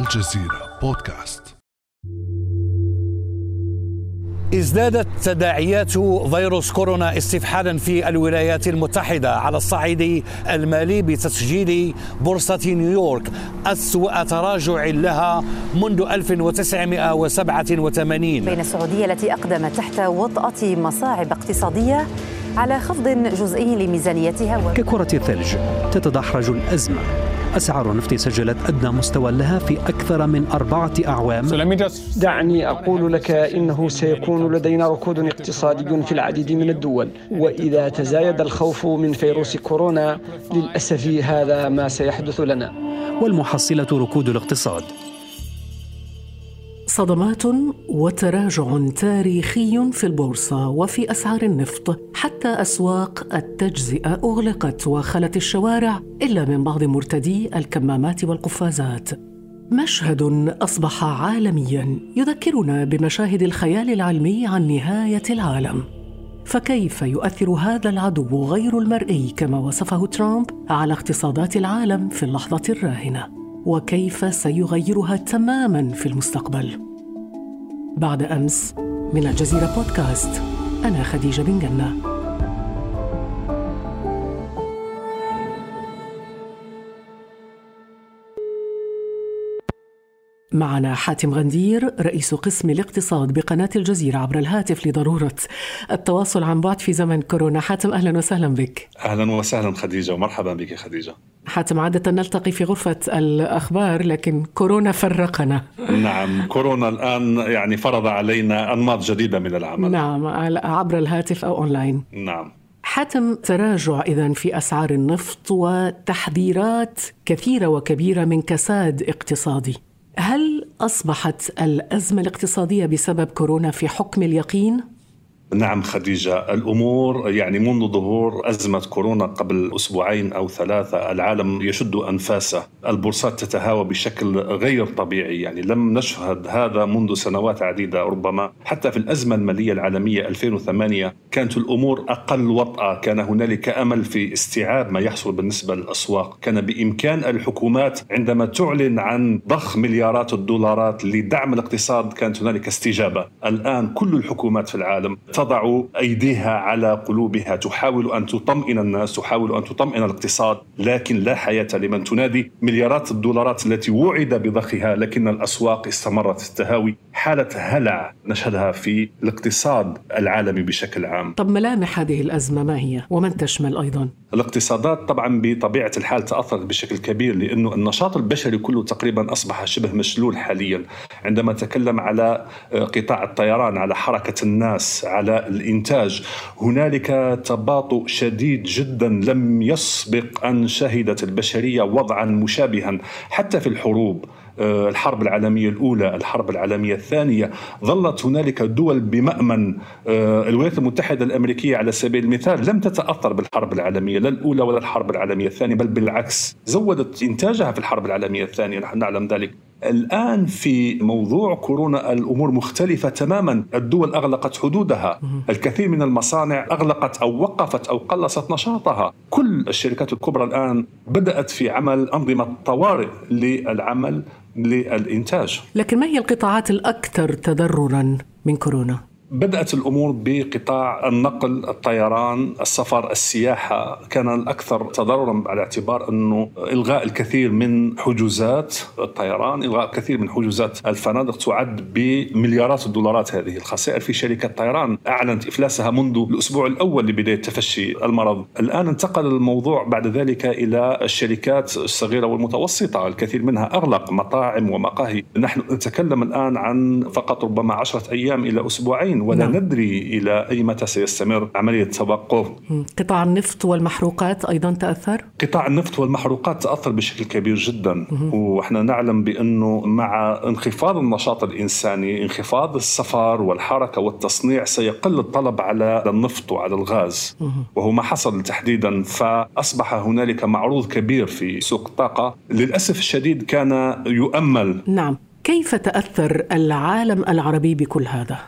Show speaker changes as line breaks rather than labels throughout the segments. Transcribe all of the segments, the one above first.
الجزيرة بودكاست.
ازدادت تداعيات فيروس كورونا استفحالا في الولايات المتحدة على الصعيد المالي بتسجيل بورصة نيويورك. أسوأ تراجع لها منذ 1987
بين السعودية التي أقدمت تحت وطأة مصاعب اقتصادية على خفض جزئي لميزانيتها و...
ككرة الثلج تتدحرج الأزمة. أسعار النفط سجلت أدنى مستوى لها في أكثر من أربعة أعوام.
دعني أقول لك إنه سيكون لدينا ركود اقتصادي في العديد من الدول وإذا تزايد الخوف من فيروس كورونا للأسف هذا ما سيحدث لنا.
والمحصلة ركود الاقتصاد.
صدمات وتراجع تاريخي في البورصة وفي أسعار النفط حتى أسواق التجزئة أغلقت وخلت الشوارع إلا من بعض مرتدي الكمامات والقفازات. مشهد أصبح عالميا يذكرنا بمشاهد الخيال العلمي عن نهاية العالم. فكيف يؤثر هذا العدو غير المرئي كما وصفه ترامب على اقتصادات العالم في اللحظة الراهنة؟ وكيف سيغيرها تماما في المستقبل. بعد أمس من الجزيرة بودكاست أنا خديجة بن جنة. معنا حاتم غندير رئيس قسم الاقتصاد بقناة الجزيرة عبر الهاتف لضرورة التواصل عن بعد في زمن كورونا. حاتم أهلا وسهلا بك.
أهلا وسهلا خديجة ومرحبا بك خديجة.
حاتم عادة نلتقي في غرفة الأخبار لكن كورونا فرقنا.
نعم كورونا الآن يعني فرض علينا أنماط جديدة من العمل.
نعم عبر الهاتف أو أونلاين.
نعم.
حتم تراجع إذا في أسعار النفط وتحذيرات كثيرة وكبيرة من كساد اقتصادي. هل أصبحت الأزمة الاقتصادية بسبب كورونا في حكم اليقين؟
نعم خديجة الأمور يعني منذ ظهور أزمة كورونا قبل أسبوعين أو ثلاثة العالم يشد أنفاسه. البورصات تتهاوى بشكل غير طبيعي. يعني لم نشهد هذا منذ سنوات عديدة ربما حتى في الأزمة المالية العالمية 2008 كانت الأمور أقل وطأة. كان هنالك أمل في استيعاب ما يحصل بالنسبة للأسواق. كان بإمكان الحكومات عندما تعلن عن ضخ مليارات الدولارات لدعم الاقتصاد كانت هنالك استجابة. الآن كل الحكومات في العالم تضع أيديها على قلوبها. تحاول أن تطمئن الناس تحاول أن تطمئن الاقتصاد لكن لا حياة لمن تنادي مليارات الدولارات التي وعد بضخها. لكن الأسواق استمرت التهاوي حالة هلع نشهدها في الاقتصاد العالمي بشكل عام.
طب ملامح هذه الأزمة ما هي؟ ومن تشمل أيضا؟
الاقتصادات طبعا بطبيعة الحال تأثرت بشكل كبير لأنه النشاط البشري كله تقريبا أصبح شبه مشلول حاليا. عندما نتكلم على قطاع الطيران على حركة الناس على الإنتاج هنالك تباطؤ شديد جدا لم يسبق أن شهدت البشرية وضعا مشابها حتى في الحروب. آه، الحرب العالمية الأولى الحرب العالمية الثانية. ظلت هنالك دول بمأمن آه، الولايات المتحدة الأمريكية على سبيل المثال لم تتأثر بالحرب العالمية لا الأولى ولا الحرب العالمية الثانية بل بالعكس زودت إنتاجها في الحرب العالمية الثانية نحن نعلم ذلك. الآن في موضوع كورونا الأمور مختلفة تماما. الدول أغلقت حدودها. الكثير من المصانع أغلقت أو وقفت أو قلصت نشاطها. كل الشركات الكبرى الآن بدأت في عمل أنظمة طوارئ للعمل. للإنتاج
لكن ما هي القطاعات الأكثر تضررا من كورونا؟
بدأت الأمور بقطاع النقل الطيران السفر السياحة. كان الأكثر تضررا على اعتبار أنه إلغاء الكثير من حجوزات الطيران إلغاء الكثير من حجوزات الفنادق تعد بمليارات الدولارات هذه الخسائر. في شركة طيران أعلنت إفلاسها منذ الأسبوع الأول لبداية تفشي المرض. الآن انتقل الموضوع بعد ذلك إلى الشركات الصغيرة والمتوسطة الكثير منها أغلق مطاعم ومقاهي. نحن نتكلم الآن عن فقط ربما عشرة أيام إلى أسبوعين. ولا نعم. ندري إلى أي متى سيستمر عملية التوقف
قطاع النفط والمحروقات أيضا تأثر؟
قطاع النفط والمحروقات تأثر بشكل كبير جدا. وإحنا نعلم بأنه مع انخفاض النشاط الإنساني انخفاض السفر والحركة والتصنيع سيقل الطلب على النفط وعلى الغاز. وهو ما حصل تحديدا. فأصبح هنالك معروض كبير في سوق الطاقة. للأسف الشديد كان يؤمل.
نعم. كيف تأثر العالم العربي بكل هذا؟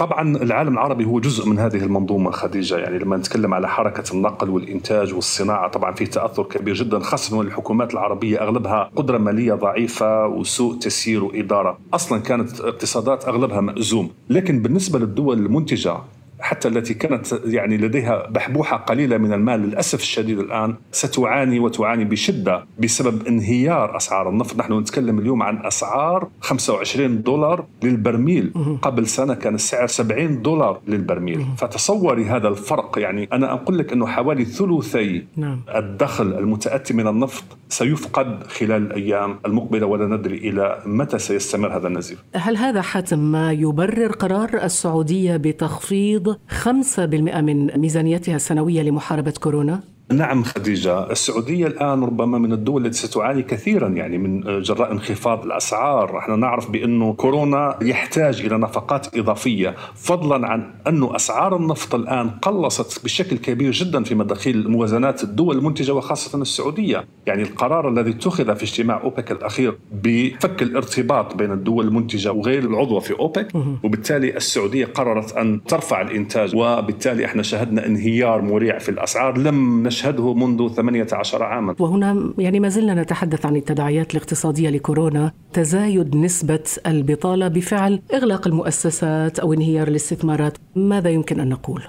طبعا العالم العربي هو جزء من هذه المنظومة خديجة. يعني لما نتكلم على حركة النقل والإنتاج والصناعة طبعا في تأثر كبير جدا خاصة الحكومات العربية أغلبها قدرة مالية ضعيفة وسوء تسيير وإدارة. أصلا كانت اقتصادات أغلبها مأزوم. لكن بالنسبة للدول المنتجة حتى التي كانت يعني لديها بحبوحة قليلة من المال للأسف الشديد الآن ستعاني وتعاني بشدة بسبب انهيار أسعار النفط، نحن نتكلم اليوم عن أسعار 25 دولار للبرميل، قبل سنة كان السعر 70 دولار للبرميل، فتصوري هذا الفرق يعني أنا أقول لك إنه حوالي ثلثي نعم. الدخل المتأتي من النفط سيفقد خلال الأيام المقبلة ولا ندري إلى متى سيستمر هذا النزيف.
هل هذا حاتم ما يبرر قرار السعودية بتخفيض 5% من ميزانيتها السنوية لمحاربة كورونا؟
نعم خديجة. السعودية الآن ربما من الدول التي ستعاني كثيرا يعني من جراء انخفاض الأسعار. إحنا نعرف بأنه كورونا يحتاج إلى نفقات إضافية فضلا عن أنه أسعار النفط الآن قلصت بشكل كبير جدا في مداخيل موازنات الدول المنتجة وخاصة السعودية. يعني القرار الذي اتخذ في اجتماع أوبك الأخير بفك الارتباط بين الدول المنتجة وغير العضوة في أوبك وبالتالي السعودية قررت أن ترفع الإنتاج وبالتالي إحنا شهدنا انهيار مريع في الأسعار. لم نش نشهده منذ 18 عاما.
وهنا يعني ما زلنا نتحدث عن التداعيات الاقتصادية لكورونا. تزايد نسبة البطالة بفعل إغلاق المؤسسات أو انهيار الاستثمارات. ماذا يمكن أن نقول؟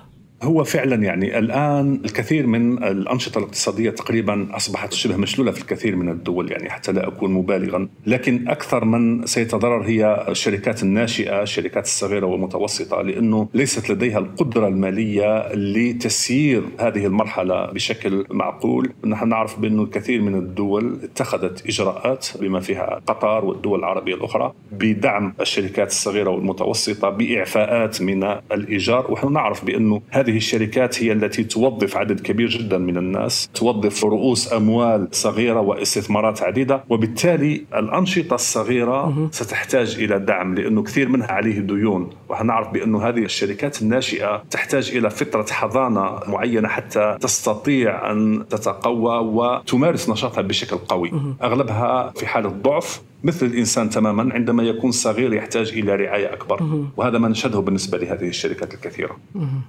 هو فعلا يعني الآن الكثير من الأنشطة الاقتصادية تقريبا أصبحت شبه مشلولة في الكثير من الدول يعني حتى لا أكون مبالغا، لكن أكثر من سيتضرر هي الشركات الناشئة، الشركات الصغيرة والمتوسطة لأنه ليست لديها القدرة المالية لتسيير هذه المرحلة بشكل معقول، نحن نعرف بانه الكثير من الدول اتخذت إجراءات بما فيها قطر والدول العربية الأخرى بدعم الشركات الصغيرة والمتوسطة بإعفاءات من الإيجار، ونحن نعرف بأنه هذه هذه الشركات هي التي توظف عدد كبير جدا من الناس توظف رؤوس أموال صغيرة واستثمارات عديدة وبالتالي الأنشطة الصغيرة ستحتاج إلى دعم لأنه كثير منها عليه ديون وهنعرف بأنه هذه الشركات الناشئة تحتاج إلى فترة حضانة معينة حتى تستطيع أن تتقوى وتمارس نشاطها بشكل قوي. أغلبها في حالة ضعف مثل الإنسان تماما عندما يكون صغير يحتاج إلى رعاية أكبر. وهذا ما نشهده بالنسبة لهذه الشركات الكثيرة.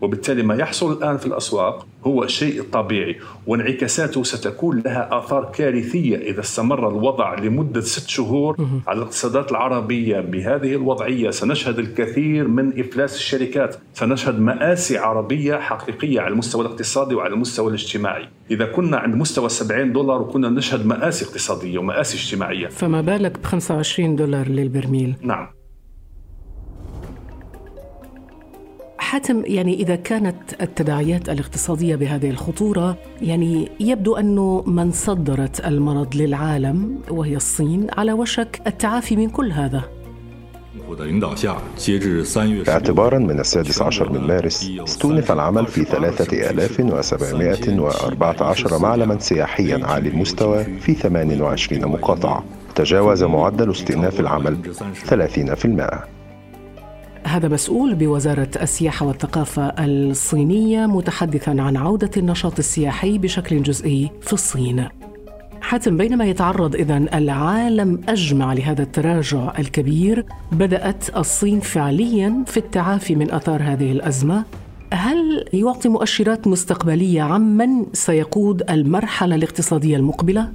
وبالتالي ما يحصل الآن في الأسواق هو الشيء طبيعي وانعكاساته ستكون لها آثار كارثية إذا استمر الوضع لمدة ست شهور على الاقتصادات العربية. بهذه الوضعية سنشهد الكثير من إفلاس الشركات. سنشهد مآسي عربية حقيقية على المستوى الاقتصادي وعلى المستوى الاجتماعي. إذا كنا عند مستوى 70 دولار وكنا نشهد مآسي اقتصادية ومآسي اجتماعية.
فما بالك ب 25 دولار للبرميل.
نعم.
حاتم يعني إذا كانت التداعيات الاقتصادية بهذه الخطورة يعني يبدو أنه من صدرت المرض للعالم وهي الصين على وشك التعافي من كل هذا.
اعتبارا من السادس عشر من مارس استونف العمل في 3714 معلما سياحيا عالي المستوى في 28 مقاطعة تجاوز معدل استئناف العمل 30%
هذا مسؤول بوزارة السياحة والثقافة الصينية متحدثا عن عودة النشاط السياحي بشكل جزئي في الصين. حاتم بينما يتعرض إذا العالم أجمع لهذا التراجع الكبير بدأت الصين فعليا في التعافي من أثار هذه الأزمة هل يعطي مؤشرات مستقبلية عمن سيقود المرحلة الاقتصادية المقبلة؟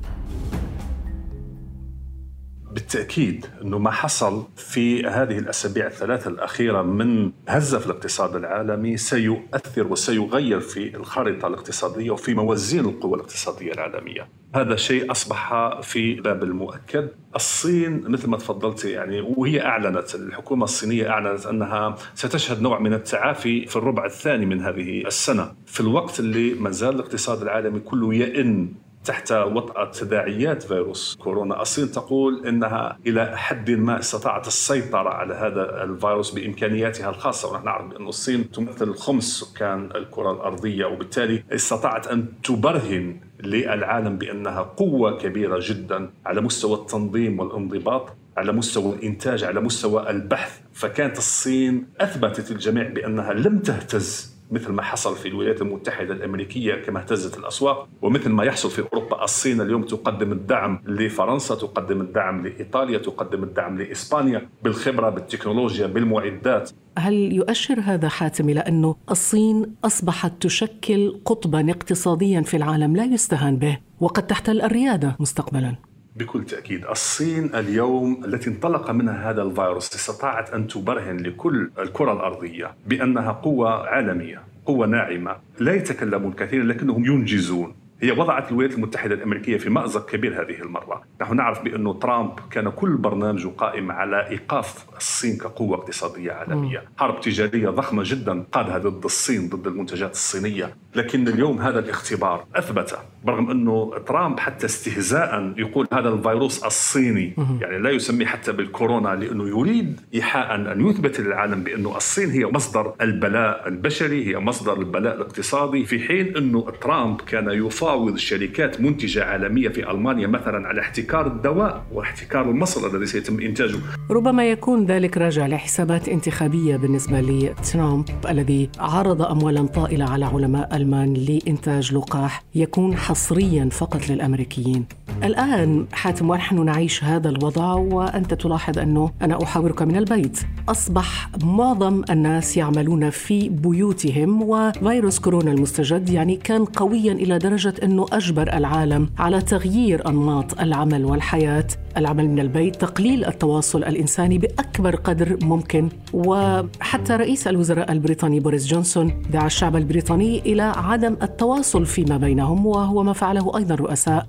بالتأكيد إنه ما حصل في هذه الأسابيع الثلاثة الأخيرة من هزة في الاقتصاد العالمي سيؤثر وسيغير في الخارطه الاقتصادية وفي موازين القوى الاقتصادية العالمية. هذا شيء أصبح في باب المؤكد، الصين مثل ما تفضلت يعني وهي أعلنت الحكومة الصينية أعلنت أنها ستشهد نوع من التعافي في الربع الثاني من هذه السنة، في الوقت اللي ما زال الاقتصاد العالمي كله يئن تحت وطأة تداعيات فيروس كورونا. الصين تقول إنها إلى حد ما استطاعت السيطرة على هذا الفيروس بإمكانياتها الخاصة ونحن نعرف أن الصين تمثل خمس سكان الكرة الأرضية وبالتالي استطاعت أن تبرهن للعالم بأنها قوة كبيرة جدا على مستوى التنظيم والانضباط على مستوى الإنتاج على مستوى البحث. فكانت الصين أثبتت الجميع بأنها لم تهتز مثل ما حصل في الولايات المتحدة الأمريكية كما اهتزت الأسواق ومثل ما يحصل في أوروبا الصين اليوم تقدم الدعم لفرنسا تقدم الدعم لإيطاليا تقدم الدعم لإسبانيا بالخبرة بالتكنولوجيا بالمعدات
هل يؤشر هذا حاتم إلى أنه الصين أصبحت تشكل قطبا اقتصاديا في العالم لا يستهان به وقد تحتل الريادة مستقبلا؟
بكل تأكيد. الصين اليوم التي انطلق منها هذا الفيروس استطاعت أن تبرهن لكل الكرة الأرضية بأنها قوة عالمية قوة ناعمة. لا يتكلمون كثيرا لكنهم ينجزون. هي وضعت الولايات المتحدة الأمريكية في مأزق كبير هذه المرة. نحن نعرف بأنه ترامب كان كل برنامجه قائم على إيقاف الصين كقوة اقتصادية عالمية. حرب تجارية ضخمة جدا قادها ضد الصين ضد المنتجات الصينية. لكن اليوم هذا الاختبار أثبت برغم أنه ترامب حتى استهزاء يقول هذا الفيروس الصيني. يعني لا يسميه حتى بالكورونا لأنه يريد إيحاء أن يثبت للعالم بأنه الصين هي مصدر البلاء البشري هي مصدر البلاء الاقتصادي. في حين أنه ترامب كان يفاوض شركات منتجة عالمية في ألمانيا مثلا على احتكار الدواء واحتكار المصل الذي سيتم إنتاجه.
ربما يكون ذلك راجع لحسابات انتخابية بالنسبة لترامب الذي عرض أموالا طائلة على علماء ألمان لإنتاج لقاح يكون حصريا فقط للأمريكيين. الآن حاتم ونحن نعيش هذا الوضع وأنت تلاحظ أنه أنا أحاورك من البيت. أصبح معظم الناس يعملون في بيوتهم وفيروس كورونا المستجد يعني كان قويا إلى درجة أنه أجبر العالم على تغيير أنماط العمل والحياة. العمل من البيت تقليل التواصل الإنساني بأكبر قدر ممكن. وحتى رئيس الوزراء البريطاني بوريس جونسون دعا الشعب البريطاني إلى عدم التواصل فيما بينهم وهو ما فعله أيضا رؤساء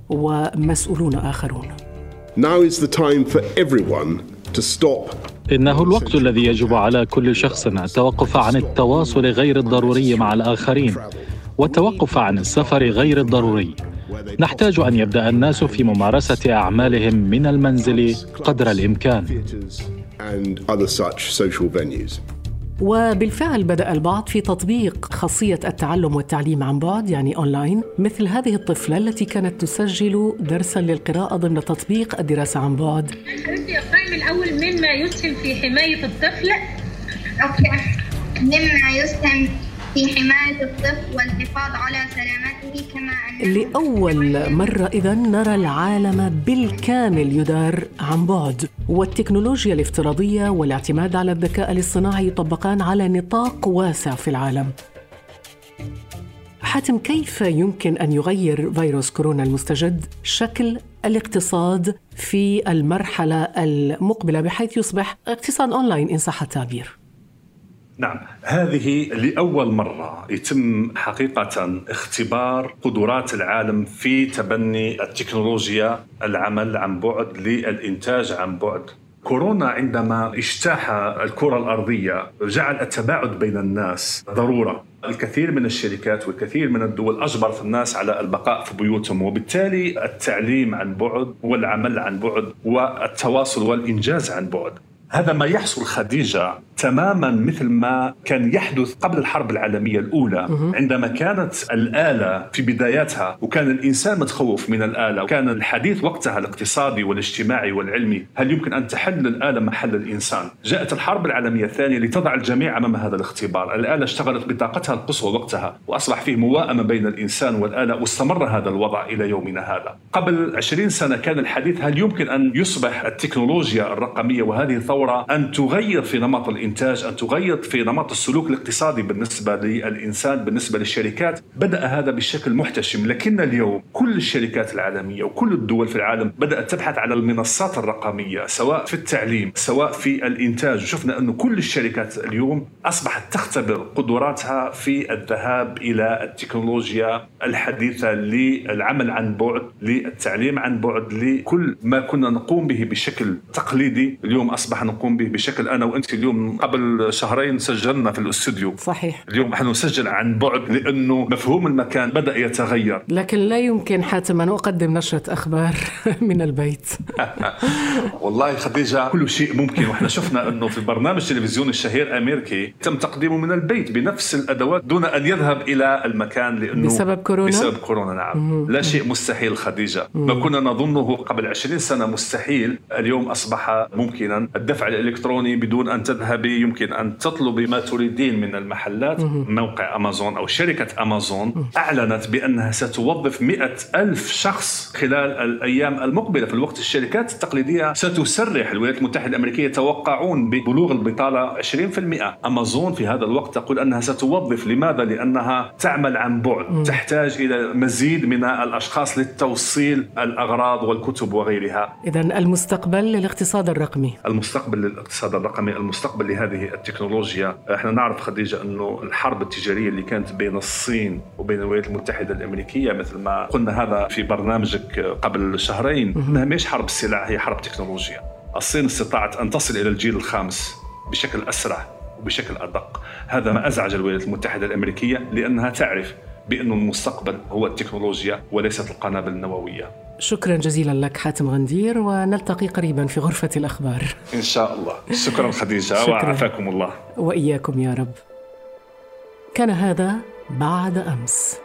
ومسؤولون آخرون.
Now is the time for everyone to stop.
إنه الوقت الذي يجب على كل شخص التوقف عن التواصل غير الضروري مع الآخرين والتوقف عن السفر غير الضروري. نحتاج أن يبدأ الناس في ممارسة أعمالهم من المنزل قدر الإمكان.
وبالفعل بدأ البعض في تطبيق خاصية التعلم والتعليم عن بعد يعني أونلاين مثل هذه الطفلة التي كانت تسجل درسا للقراءة ضمن تطبيق الدراسة عن بعد.
القائم الأول مما يسهم في حماية الطفل.
Okay. مما يسهم في حماية الطفل والحفاظ على سلامته كما أن
لأول مرة إذا نرى العالم بالكامل يدار عن بعد والتكنولوجيا الافتراضية والاعتماد على الذكاء الاصطناعي يطبقان على نطاق واسع في العالم حاتم كيف يمكن أن يغير فيروس كورونا المستجد شكل الاقتصاد في المرحلة المقبلة بحيث يصبح اقتصاد أونلاين إن صح التعبير؟
نعم. هذه لأول مرة يتم حقيقة اختبار قدرات العالم في تبني التكنولوجيا العمل عن بعد للإنتاج عن بعد. كورونا عندما اجتاح الكرة الأرضية جعل التباعد بين الناس ضرورة. الكثير من الشركات والكثير من الدول أجبرت الناس على البقاء في بيوتهم وبالتالي التعليم عن بعد والعمل عن بعد والتواصل والإنجاز عن بعد. هذا ما يحصل خديجة تماما مثل ما كان يحدث قبل الحرب العالمية الأولى. عندما كانت الآلة في بداياتها وكان الإنسان متخوف من الآلة وكان الحديث وقتها الاقتصادي والاجتماعي والعلمي هل يمكن أن تحل الآلة محل الإنسان؟ جاءت الحرب العالمية الثانية لتضع الجميع أمام هذا الاختبار. الآلة اشتغلت بطاقتها القصوى وقتها وأصبح فيه موائمة بين الإنسان والآلة واستمر هذا الوضع إلى يومنا هذا. قبل 20 سنة كان الحديث هل يمكن أن يصبح التكنولوجيا الرقمية وهذه الثورة أن تغير في نمط الإنسان الإنتاج أن تغير في نمط السلوك الاقتصادي بالنسبة للإنسان بالنسبة للشركات. بدأ هذا بشكل محتشم لكن اليوم كل الشركات العالمية وكل الدول في العالم بدأت تبحث على المنصات الرقمية سواء في التعليم سواء في الإنتاج. شفنا انه كل الشركات اليوم أصبحت تختبر قدراتها في الذهاب إلى التكنولوجيا الحديثة للعمل عن بعد للتعليم عن بعد لكل ما كنا نقوم به بشكل تقليدي. اليوم اصبح نقوم به بشكل أنا وأنت اليوم. قبل شهرين سجلنا في الاستوديو.
صحيح.
اليوم نحن نسجل عن بعد لأنه مفهوم المكان بدأ يتغير.
لكن لا يمكن حاتم ان أقدم نشرة أخبار من البيت.
والله خديجة كل شيء ممكن. وإحنا شفنا أنه في برنامج تلفزيوني الشهير أمريكي تم تقديمه من البيت بنفس الأدوات دون أن يذهب إلى المكان لأنه
بسبب كورونا؟
بسبب كورونا نعم. لا شيء مستحيل خديجة. ما كنا نظنه قبل 20 سنة مستحيل. اليوم أصبح ممكنا. الدفع الدفع الإلكتروني بدون أن تذهبي يمكن أن تطلبي ما تريدين من المحلات موقع أمازون أو شركة أمازون. أعلنت بأنها ستوظف مئة ألف شخص خلال الأيام المقبلة. في الوقت الشركات التقليدية ستسرح. الولايات المتحدة الأمريكية يتوقعون ببلوغ البطالة 20% أمازون في هذا الوقت تقول أنها ستوظف. لماذا؟ لأنها تعمل عن بعد. تحتاج إلى مزيد من الأشخاص للتوصيل الأغراض والكتب وغيرها.
اذا المستقبل للاقتصاد الرقمي.
المستقبل للاقتصاد الرقمي المستقبل لهذه التكنولوجيا. إحنا نعرف خديجة أنه الحرب التجارية اللي كانت بين الصين وبين الولايات المتحدة الأمريكية مثل ما قلنا هذا في برنامجك قبل شهرين إنها مش حرب سلع هي حرب تكنولوجيا. الصين استطاعت أن تصل إلى الجيل الخامس بشكل أسرع وبشكل أدق. هذا ما أزعج الولايات المتحدة الأمريكية لأنها تعرف بأن المستقبل هو التكنولوجيا وليست القنابل النووية.
شكرا جزيلا لك حاتم غندير ونلتقي قريبا في غرفة الأخبار.
إن شاء الله. شكرا خديجة شكرا. وعافاكم الله.
وإياكم يا رب. كان هذا بعد أمس.